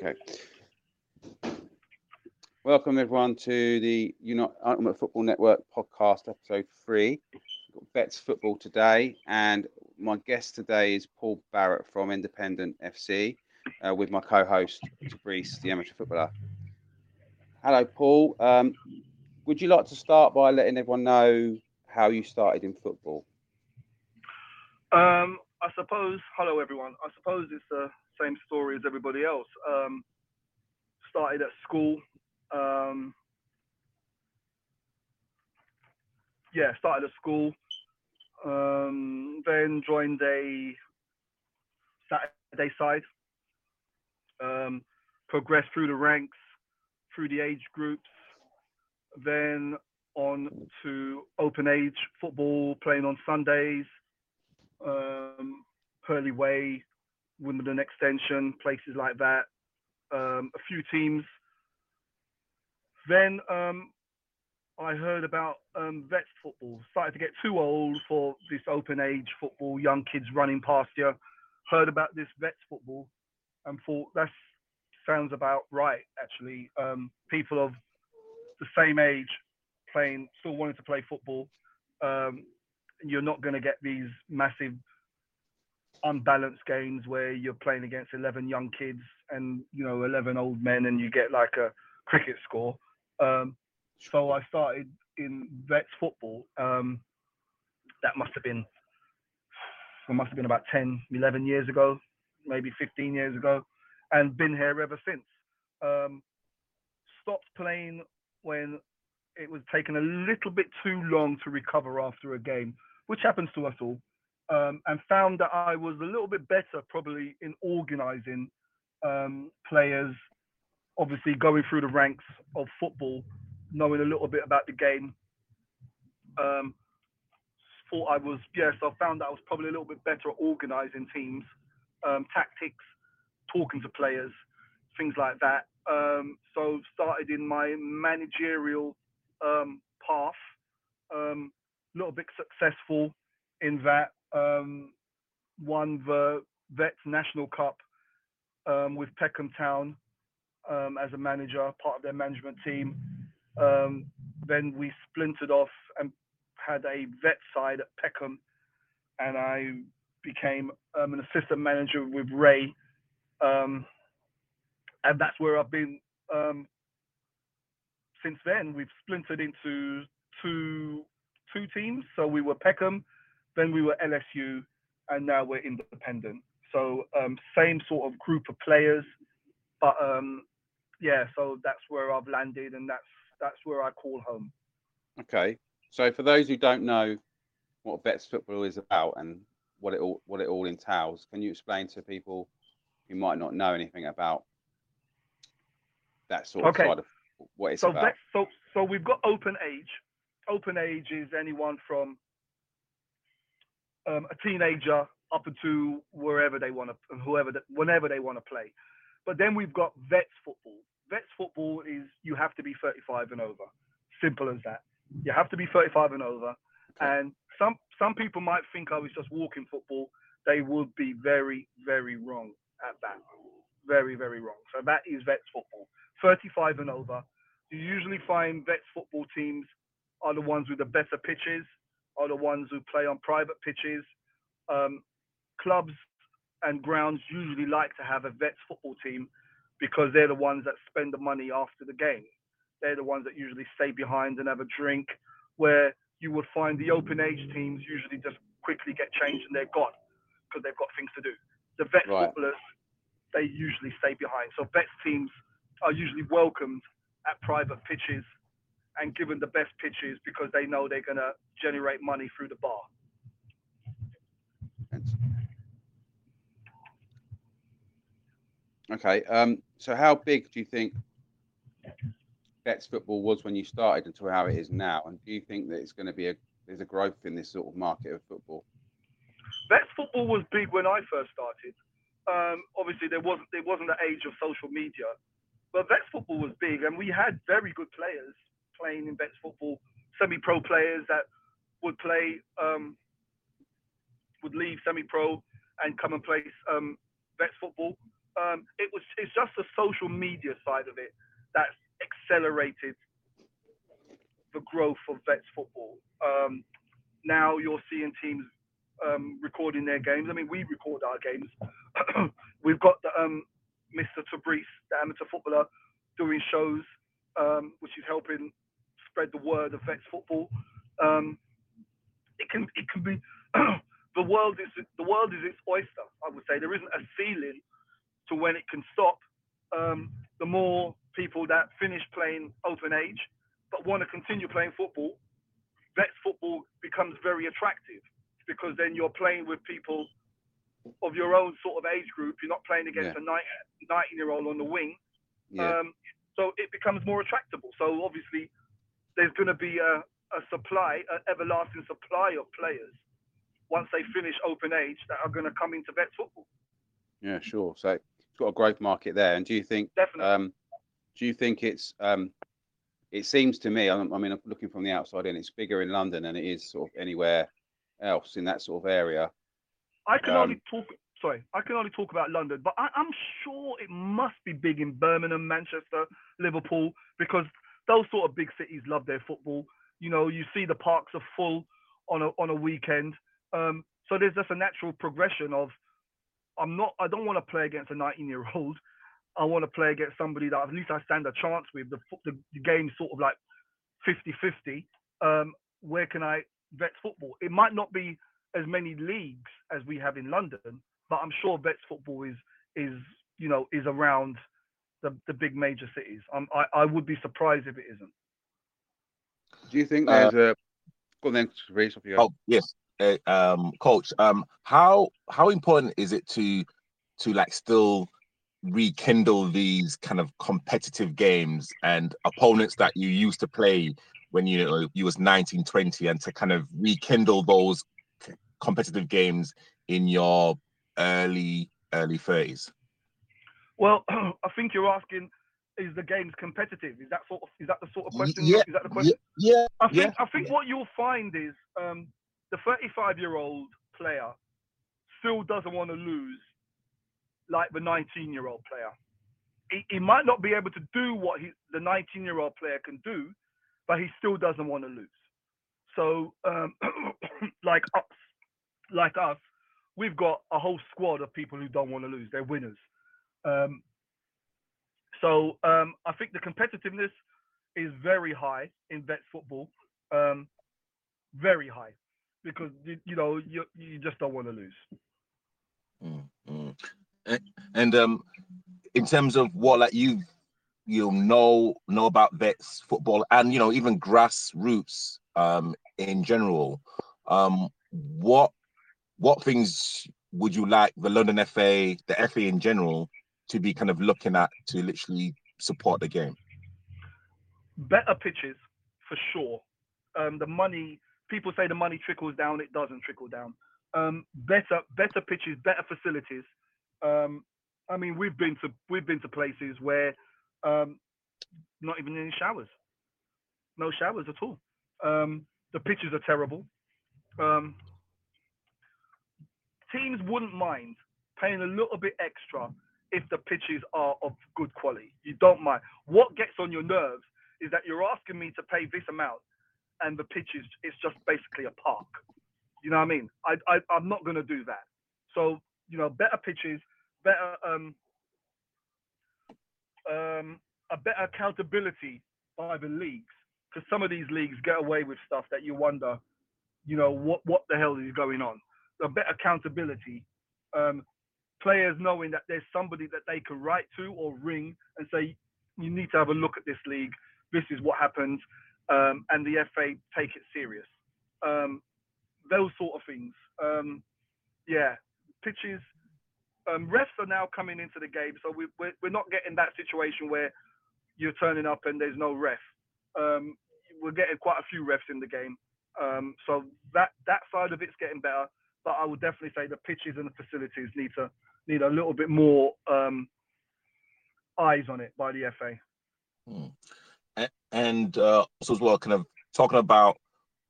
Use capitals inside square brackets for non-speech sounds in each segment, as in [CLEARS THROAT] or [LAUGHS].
Okay. Welcome everyone to the United Ultimate Football Network podcast, episode three. We've got Vets football today, and my guest today is Paul Barrett from Independent FC, uh, with my co-host Fabrice, the amateur footballer. Hello, Paul. Um, would you like to start by letting everyone know how you started in football? Um, I suppose. Hello, everyone. I suppose it's the same story as everybody else. Um, started at school. Um, yeah, started at school. Um, then joined a Saturday side. Um, progressed through the ranks, through the age groups. Then on to open age football, playing on Sundays. Um, Hurley Way, Wimbledon Extension, places like that. Um, a few teams. Then um, I heard about um, vets football. Started to get too old for this open age football, young kids running past you. Heard about this vets football and thought that sounds about right, actually. Um, people of the same age playing, still wanting to play football. Um, you're not going to get these massive unbalanced games where you're playing against 11 young kids and you know 11 old men and you get like a cricket score. Um, so i started in vets football. Um, that must have been it must have been about 10 11 years ago maybe 15 years ago and been here ever since. Um, stopped playing when it was taking a little bit too long to recover after a game which happens to us all um, and found that I was a little bit better probably in organizing um, players, obviously going through the ranks of football, knowing a little bit about the game. Um, thought I was, yes, I found that I was probably a little bit better at organizing teams, um, tactics, talking to players, things like that. Um, so started in my managerial um, path, a little bit successful in that um, won the Vets National Cup um, with Peckham Town um, as a manager, part of their management team. Um, then we splintered off and had a vet side at Peckham, and I became um, an assistant manager with Ray, um, and that's where I've been since then. We've splintered into two two teams. So we were Peckham, then we were LSU, and now we're independent. So um, same sort of group of players, but um, yeah. So that's where I've landed, and that's that's where I call home. Okay. So for those who don't know what Vets football is about and what it all what it all entails, can you explain to people who might not know anything about that sort of okay. side of what it's so about? so so we've got open age. Open age is anyone from um, a teenager up into wherever they want to, whoever, that whenever they want to play. But then we've got vets football. Vets football is you have to be 35 and over. Simple as that. You have to be 35 and over. And some some people might think I was just walking football. They would be very very wrong at that. Very very wrong. So that is vets football. 35 and over. You usually find vets football teams are the ones with the better pitches are the ones who play on private pitches. Um, clubs and grounds usually like to have a vets football team because they're the ones that spend the money after the game. They're the ones that usually stay behind and have a drink, where you would find the open age teams usually just quickly get changed and they're gone because they've got things to do. The vet right. footballers, they usually stay behind. So vets teams are usually welcomed at private pitches and given the best pitches because they know they're going to generate money through the bar. Okay. Um, so, how big do you think Vets football was when you started until how it is now? And do you think that it's going to be a there's a growth in this sort of market of football? Vets football was big when I first started. Um, obviously, there wasn't there wasn't the age of social media, but Vets football was big, and we had very good players playing in Vets football, semi-pro players that would play, um, would leave semi-pro and come and play um, Vets football. Um, it was it's just the social media side of it that's accelerated the growth of vets football. Um, now you're seeing teams um, recording their games. I mean, we record our games. [CLEARS THROAT] We've got the, um, Mr. Fabrice, the amateur footballer, doing shows, um, which is helping spread the word of vets football. Um, it can it can be [CLEARS THROAT] the world is the world is its oyster. I would say there isn't a ceiling to when it can stop. Um, the more people that finish playing open age but want to continue playing football, vets football becomes very attractive because then you're playing with people of your own sort of age group. You're not playing against yeah. a 19 year old on the wing. Yeah. Um, so it becomes more attractable. So obviously, there's going to be a, a supply, an everlasting supply of players once they finish open age that are going to come into vets football. Yeah, sure. So it's got a growth market there. And do you think? Definitely. Um, do you think it's? Um, it seems to me. I, I mean, looking from the outside in, it's bigger in London than it is sort of anywhere else in that sort of area. I can um, only talk. Sorry, I can only talk about London, but I, am sure it must be big in Birmingham, Manchester, Liverpool, because those sort of big cities love their football. You know, you see the parks are full on a on a weekend. Um, so there's just a natural progression of I'm not. I don't want to play against a 19 year old. I want to play against somebody that at least I stand a chance with. The the, the game's sort of like 50-50. Um, where can I vet football? It might not be as many leagues as we have in London, but I'm sure vets football is is you know is around the, the big major cities. Um, I I would be surprised if it isn't. Do you think uh, there's uh, a go on then, Reese, you Oh yes, uh, um, coach. Um, how how important is it to to like still rekindle these kind of competitive games and opponents that you used to play when you know you was 19 20 and to kind of rekindle those competitive games in your early early 30s? Well, [CLEARS THROAT] I think you're asking is the games competitive? Is that sort of is that the sort of question? Yeah, is that the question? Yeah, I think yeah, I think yeah. what you'll find is um, the 35 year old player still doesn't want to lose like the 19 year old player. He, he, might not be able to do what he, the 19 year old player can do, but he still doesn't want to lose. So, um, [CLEARS THROAT] like us, like us, we've got a whole squad of people who don't want to lose. They're winners. Um, so um, I think the competitiveness is very high in vets football, um, very high, because you, you, know you you just don't want to lose. Mm-hmm. And um, in terms of what like you you know know about vets football and you know even grassroots um, in general, um, what what things would you like the London FA, the FA in general, to be kind of looking at to literally support the game? Better pitches for sure. Um, the money, people say the money trickles down. It doesn't trickle down. Um, better, better pitches, better facilities. Um, I mean, we've been to we've been to places where um, not even any showers, no showers at all. Um, the pitches are terrible. Um, teams wouldn't mind paying a little bit extra if the pitches are of good quality. You don't mind. What gets on your nerves is that you're asking me to pay this amount and the pitch is it's just basically a park. You know what I mean? I, I I'm not gonna do that. So you know, better pitches, better um um a better accountability by the leagues because some of these leagues get away with stuff that you wonder, you know, what what the hell is going on? A better accountability um, players knowing that there's somebody that they can write to or ring and say, you need to have a look at this league. This is what happens. Um, and the FA take it serious. Um, those sort of things. Um, yeah, pitches. Um, refs are now coming into the game, so we, we're, we're not getting that situation where you're turning up and there's no ref. Um, we're getting quite a few refs in the game, um, so that that side of it's getting better. But I would definitely say the pitches and the facilities need to need a little bit more um, eyes on it by the FA. Hmm. And uh, also as well, kind of talking about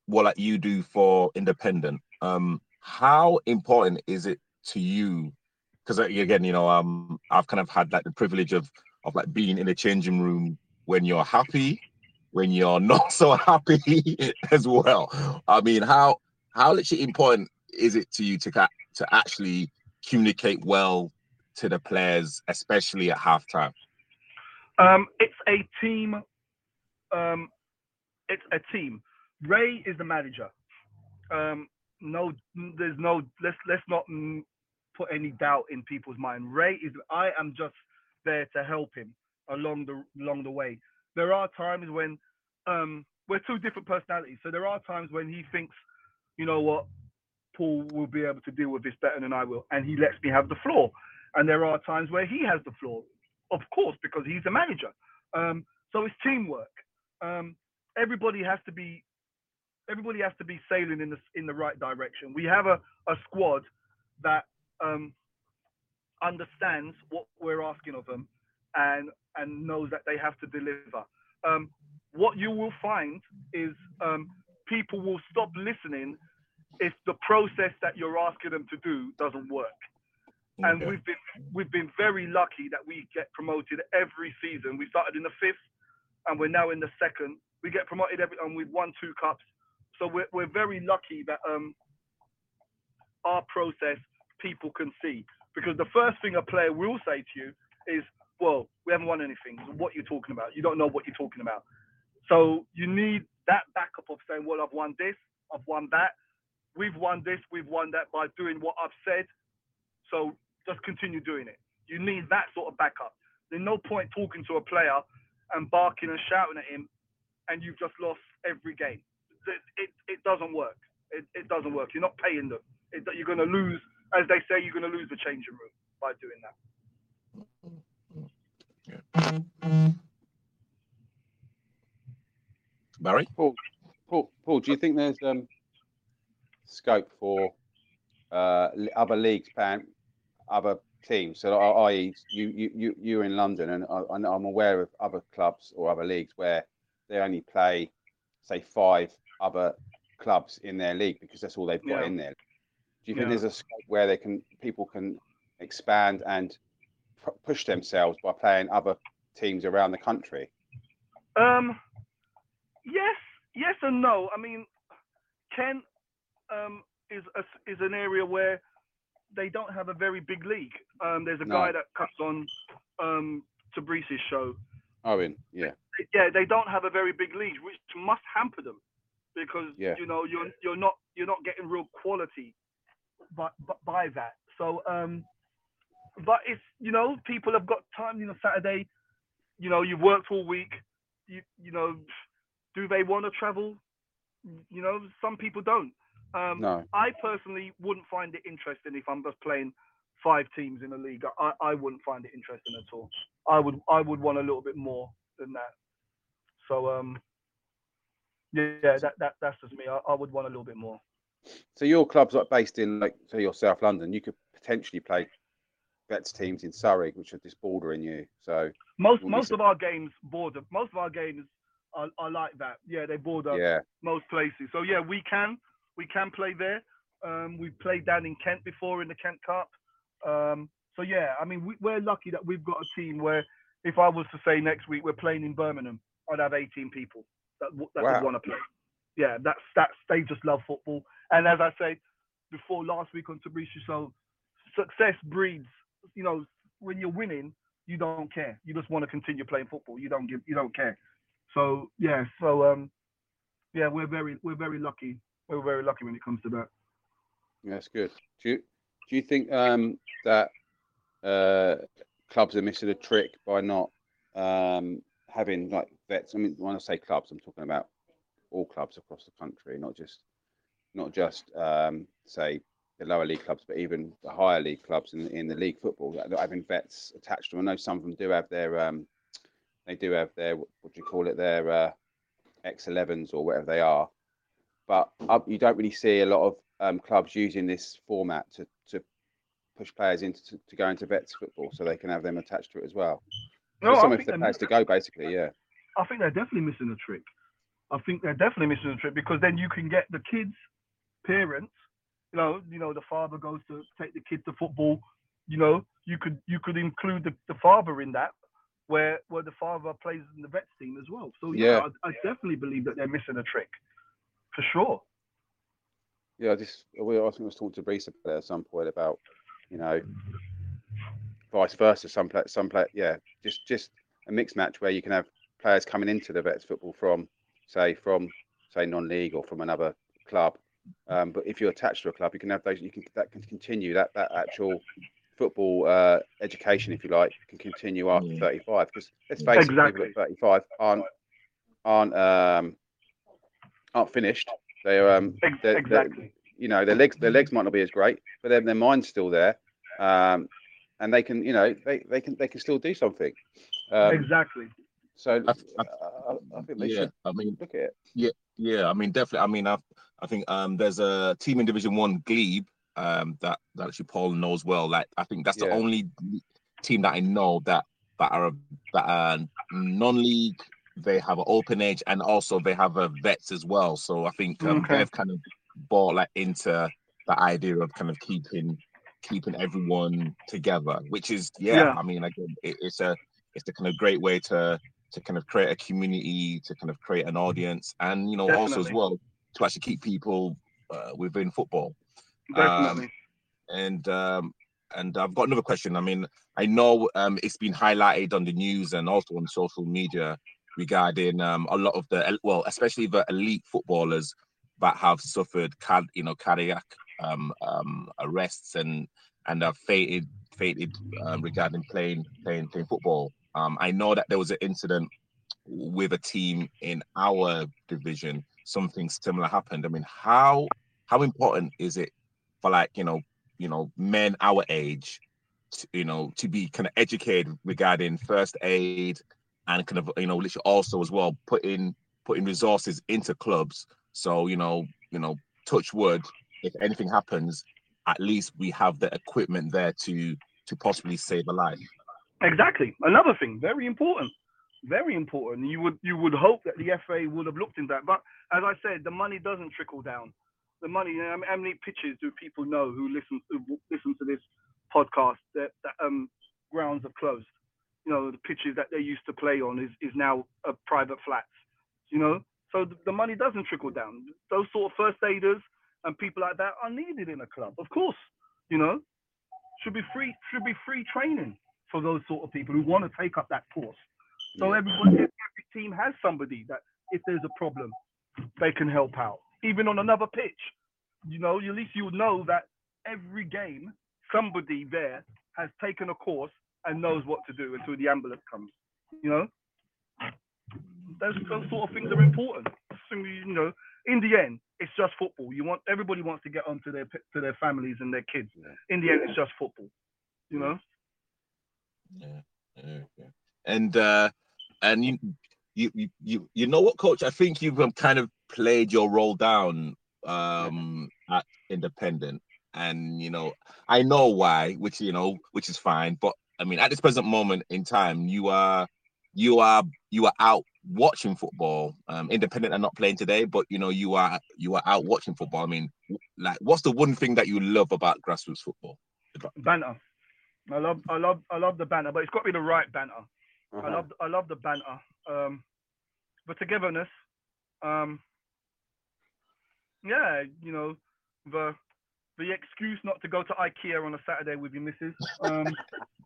what like you do for independent. Um, how important is it to you because again, you know, um, I've kind of had like the privilege of of like being in a changing room when you're happy, when you're [LAUGHS] not so happy [LAUGHS] as well. I mean, how how literally important is it to you to to actually communicate well to the players, especially at halftime? Um, it's a team. Um, it's a team. Ray is the manager. Um, no, there's no. Let's let's not put any doubt in people's mind. Ray is. I am just there to help him along the along the way. There are times when um, we're two different personalities. So there are times when he thinks, you know what, Paul will be able to deal with this better than I will, and he lets me have the floor. And there are times where he has the floor, of course, because he's the manager. Um, so it's teamwork. Um, everybody has to be everybody has to be sailing in the in the right direction. We have a, a squad that um, understands what we're asking of them and and knows that they have to deliver. Um, what you will find is um, people will stop listening if the process that you're asking them to do doesn't work. Okay. And we've been we've been very lucky that we get promoted every season. We started in the fifth, and we're now in the second. We get promoted every, and we've won two cups. So we're we're very lucky that um our process people can see because the first thing a player will say to you is, "Well, we haven't won anything. What are you talking about? You don't know what you're talking about." So you need that backup of saying, "Well, I've won this, I've won that, we've won this, we've won that by doing what I've said." So just continue doing it. You need that sort of backup. There's no point talking to a player and barking and shouting at him, and you've just lost every game. It, it, it doesn't work. It, it doesn't work. You're not paying them. It, you're going to lose as they say, you're going to lose the changing room by doing that. Barry? Paul, Paul, Paul, do you think there's um, scope for uh, other leagues playing other teams? So, i.e., you, you, you, you're in London, and I, I'm aware of other clubs or other leagues where they only play, say, five other clubs in their league because that's all they've got yeah. in there. Do you think yeah. there's a scope where they can people can expand and push themselves by playing other teams around the country? Um, yes, yes and no. I mean, Kent um, is a, is an area where they don't have a very big league. Um, there's a no. guy that comes on um, Fabrice's show. Owen, yeah. Yeah, they don't have a very big league, which must hamper them because yeah. you know you're you're not you're not getting real quality by, by that. So, um, but it's you know people have got time. You know, Saturday, you know, you've worked all week. You you know, do they want to travel? You know, some people don't. Um, no. I personally wouldn't find it interesting if I'm just playing five teams in a league. I, I wouldn't find it interesting at all. I would I would want a little bit more than that. So um, yeah, that, that that's just me. I, I would want a little bit more. So your club's like based in like so you're South London. You could potentially play Vets teams in Surrey, which are just bordering you. So most most of our games border. Most of our games are, are like that. Yeah, they border yeah. most places. So yeah, we can we can play there. Um, we've played down in Kent before in the Kent Cup. Um, so yeah, I mean we, are lucky that we've got a team where if I was to say next week we're playing in Birmingham, I'd have 18 people that that wow. would want to play. Yeah, that's that's they just love football. And as I said before last week on Fabrice so success breeds, you know, when you're winning, you don't care. You just want to continue playing football. You don't give you don't care. So yeah, so um yeah, we're very we're very lucky. We're very lucky when it comes to that. That's good. Do you do you think um that uh clubs are missing a trick by not um having like vets? I mean when I say clubs, I'm talking about all clubs across the country, not just not just um, say the lower league clubs, but even the higher league clubs in, in the league football that, that having vets attached to them. I know some of them do have their um, they do have their what do you call it their uh, X11s or whatever they are, but uh, you don't really see a lot of um, clubs using this format to to push players into to, to, go into vets football so they can have them attached to it as well. No, somewhere for the players to go, basically. Yeah, I think they're definitely missing a trick. I think they're definitely missing a trick because then you can get the kids parents, you know, you know, the father goes to take the kid to football. you know, you could you could include the, the father in that, where where the father plays in the vets team as well. So yeah, Yeah. I, I definitely believe that they're missing a trick, for sure. Yeah, I just we I think I was talking to Reese about it at some point about, you know, vice versa. Some play, some play, yeah, just just a mixed match where you can have players coming into the vets football from, say, from say non-league or from another club. Um, but if you're attached to a club, you can have those. You can that can continue that that actual football uh, education, if you like, can continue after Yeah. 35. Because let's face it, people at 35 aren't aren't um, aren't finished. They're um, they're- they're- exactly. you know their legs their legs might not be as great, but then their mind's still there, um, and they can you know they, they can they can still do something. Um, exactly. so I- uh, I, I think they yeah, should I mean, look at it. Yeah, yeah. I mean, definitely. I mean, I, I think um, there's a team in Division One, Glebe, um, that that actually Paul knows well. Like, I think that's the only team that I know that that are that are non-league. They have an open age, and also they have a vets as well. So I think um, Okay. they've kind of bought like into the idea of kind of keeping keeping everyone together, which is yeah. Yeah. I mean, again, it, it's a it's a kind of great way to to kind of create a community, to kind of create an audience, and you know also as well to actually keep people uh, within football. Definitely. And um, and I've got another question. I mean, I know um, it's been highlighted on the news and also on social media regarding um, a lot of the well, especially the elite footballers that have suffered you know cardiac um, um, arrests and and have fainted fainted um, regarding playing playing playing football. Um, I know that there was an incident with a team in our division. Something similar happened. I mean, how how important is it for like you know you know men our age, to, you know, to be kind of educated regarding first aid and kind of you know literally also as well putting putting resources into clubs. So you know you know touch wood if anything happens, at least we have the equipment there to to possibly save a life. Exactly. Another thing, very important, very important. You would you would hope that the FA would have looked into that, but as I said, the money doesn't trickle down. The money. you know, How many pitches do people know who listen who listen to this podcast that, that um grounds are closed? You know, the pitches that they used to play on is is now a private flats. You know, so the, the money doesn't trickle down. Those sort of first aiders and people like that are needed in a club, of course. You know, should be free should be free training for those sort of people who want to take up that course. So everybody, every team has somebody that if there's a problem, they can help out. Even on another pitch, you know, at least you'll know that every game somebody there has taken a course and knows what to do until the ambulance comes. You know, those those sort of things are important. You know, in the end, it's just football. You want everybody wants to get on to their to their families and their kids. Yeah. In the end, it's just football. You know. Yeah, yeah. And uh, and you, you, you, you, you know what, coach? I think you've um, kind of played your role down um, at Independent, and you know, I know why, which you know, which is fine. But I mean, at this present moment in time, you are, you are, you are out watching football. Um, Independent and not playing today, but you know, you are, you are out watching football. I mean, like, what's the one thing that you love about grassroots football? banter. I love, I love, I love the banter, but it's got to be the right banter. I Uh-huh. love, I love the banter. Um, the togetherness. Um, yeah, you know, the the excuse not to go to IKEA on a Saturday with your missus. Um, [LAUGHS] [LAUGHS]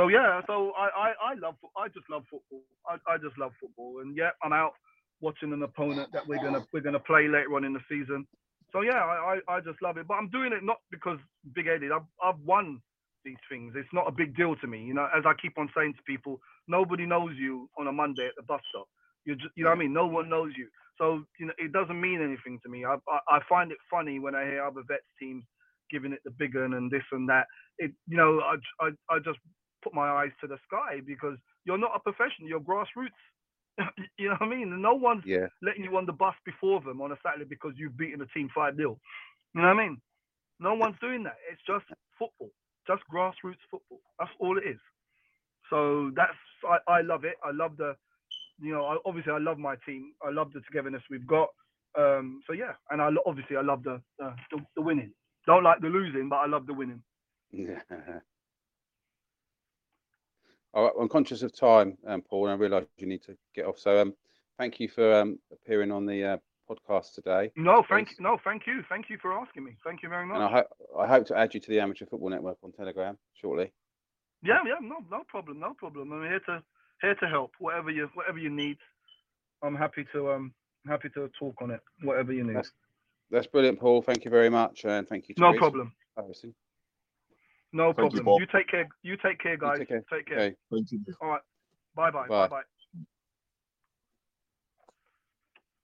so yeah, so I, I, I love, I just love football. I, I just love football, and yeah, I'm out watching an opponent that we're gonna we're gonna play later on in the season. So yeah, I, I, I just love it. But I'm doing it not because big headed. I've I've won these things. It's not a big deal to me. You know, as I keep on saying to people, nobody knows you on a Monday at the bus stop. You just, you know what I mean? No one knows you. So you know, it doesn't mean anything to me. I, I I find it funny when I hear other vets teams giving it the big un and this and that. It you know, I I, I just put my eyes to the sky because you're not a professional. You're grassroots. [LAUGHS] you know what I mean? No one's Yeah. letting you on the bus before them on a Saturday because you've beaten a team 5 0. You know what I mean? No one's doing that. It's just football, just grassroots football. That's all it is. So that's, I, I love it. I love the, you know, I, obviously I love my team. I love the togetherness we've got. Um, so yeah, and I obviously I love the, uh, the the winning. Don't like the losing, but I love the winning. [LAUGHS] All I'm conscious of time, um, Paul, and I realise you need to get off. So, um, thank you for um, appearing on the uh, podcast today. No, thank no, thank you, thank you for asking me. Thank you very much. And I, ho- I hope to add you to the Amateur Football Network on Telegram shortly. Yeah, yeah, no, no problem, no problem. I'm here to here to help. Whatever you whatever you need, I'm happy to um happy to talk on it. Whatever you need. That's, that's brilliant, Paul. Thank you very much, and thank you. No problem. hosting. No Thank problem. Paul. You, take care. You take care, guys. take care. Take care. Okay. Thank you. All right. Bye bye. Bye. Bye bye.